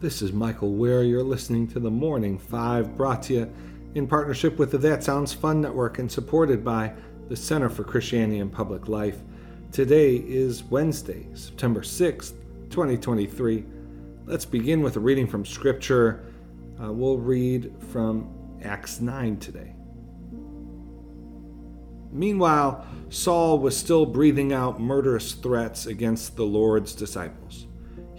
This is Michael Wear. You're listening to the Morning Five, brought to you in partnership with the That Sounds Fun Network and supported by the Center for Christianity and Public Life. Today is Wednesday, September 6th, 2023. Let's begin with a reading from Scripture. Uh, we'll read from Acts 9 today. Meanwhile, Saul was still breathing out murderous threats against the Lord's disciples.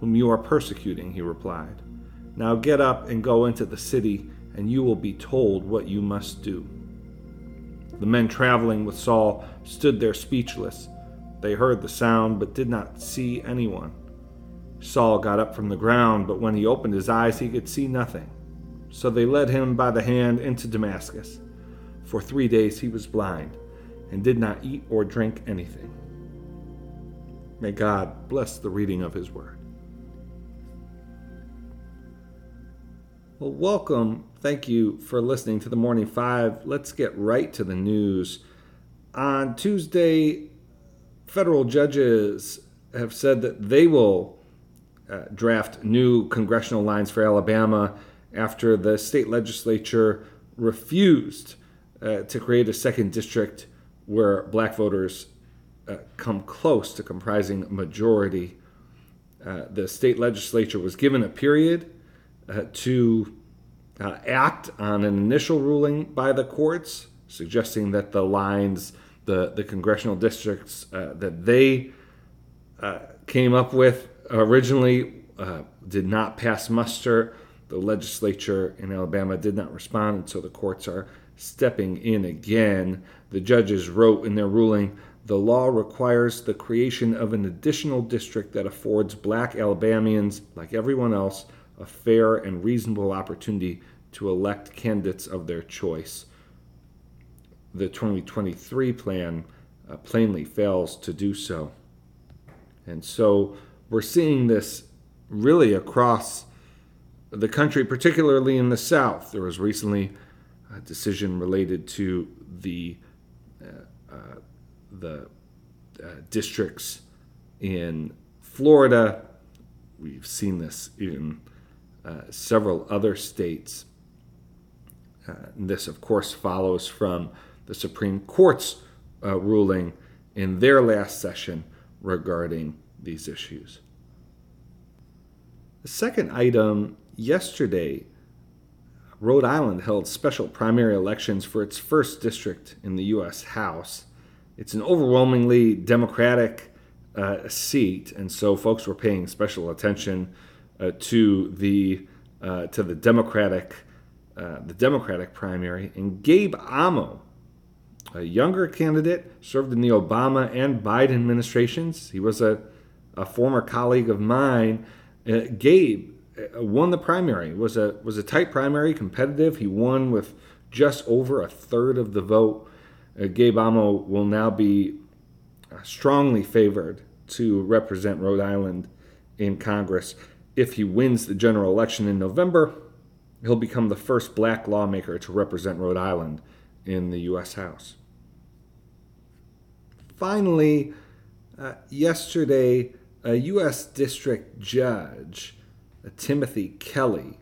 whom you are persecuting, he replied. Now get up and go into the city, and you will be told what you must do. The men traveling with Saul stood there speechless. They heard the sound, but did not see anyone. Saul got up from the ground, but when he opened his eyes, he could see nothing. So they led him by the hand into Damascus. For three days he was blind and did not eat or drink anything. May God bless the reading of his word. Well, welcome. Thank you for listening to the Morning Five. Let's get right to the news. On Tuesday, federal judges have said that they will uh, draft new congressional lines for Alabama after the state legislature refused uh, to create a second district where black voters uh, come close to comprising a majority. Uh, the state legislature was given a period uh, to uh, act on an initial ruling by the courts suggesting that the lines, the, the congressional districts uh, that they came up with originally did not pass muster. The legislature in Alabama did not respond, and so the courts are stepping in again. The judges wrote in their ruling the law requires the creation of an additional district that affords black Alabamians, like everyone else, a fair and reasonable opportunity to elect candidates of their choice. The 2023 plan uh, plainly fails to do so. And so we're seeing this really across the country, particularly in the South. There was recently a decision related to the uh, uh, the uh, districts in Florida. We've seen this in uh, several other states. Uh, this, of course, follows from the Supreme Court's uh, ruling in their last session regarding these issues. The second item yesterday Rhode Island held special primary elections for its first district in the U.S. House. It's an overwhelmingly Democratic uh, seat, and so folks were paying special attention uh, to the uh, to the Democratic uh, the Democratic primary. And Gabe Amo, a younger candidate, served in the Obama and Biden administrations. He was a, a former colleague of mine. Uh, Gabe uh, won the primary. It was a was a tight primary, competitive. He won with just over a third of the vote. Uh, Gabe Amo will now be strongly favored to represent Rhode Island in Congress. If he wins the general election in November, he'll become the first black lawmaker to represent Rhode Island in the U.S. House. Finally, uh, yesterday, a U.S. district judge Timothy Kelly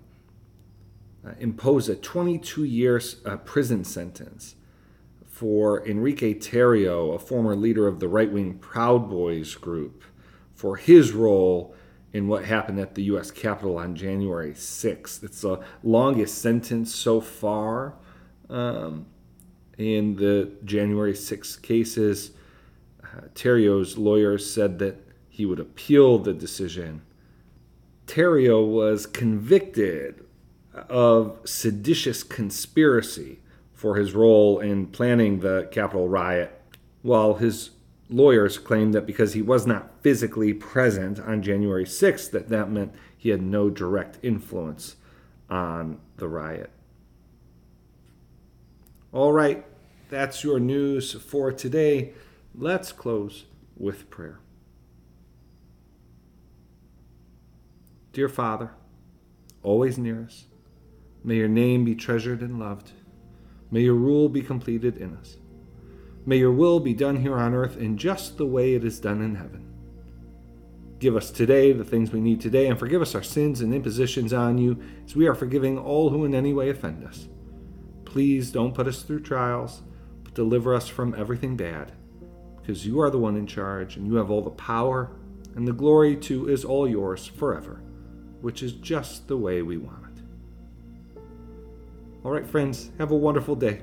uh, impose a 22 year uh, prison sentence for Enrique Tarrio, a former leader of the right wing Proud Boys group, for his role in what happened at the U.S. Capitol on January 6th. It's the longest sentence so far um, in the January 6 cases. Uh, Tarrio's lawyers said that he would appeal the decision Tarrio was convicted of seditious conspiracy for his role in planning the Capitol riot, while his lawyers claimed that because he was not physically present on January 6th, that that meant he had no direct influence on the riot. All right, that's your news for today. Let's close with prayer. Dear Father, always near us, may your name be treasured and loved. May your rule be completed in us. May your will be done here on earth in just the way it is done in heaven. Give us today the things we need today, and forgive us our sins and impositions on you, as we are forgiving all who in any way offend us. Please don't put us through trials, but deliver us from everything bad, because you are the one in charge, and you have all the power, and the glory too is all yours forever, which is just the way we want it. All right, friends, have a wonderful day.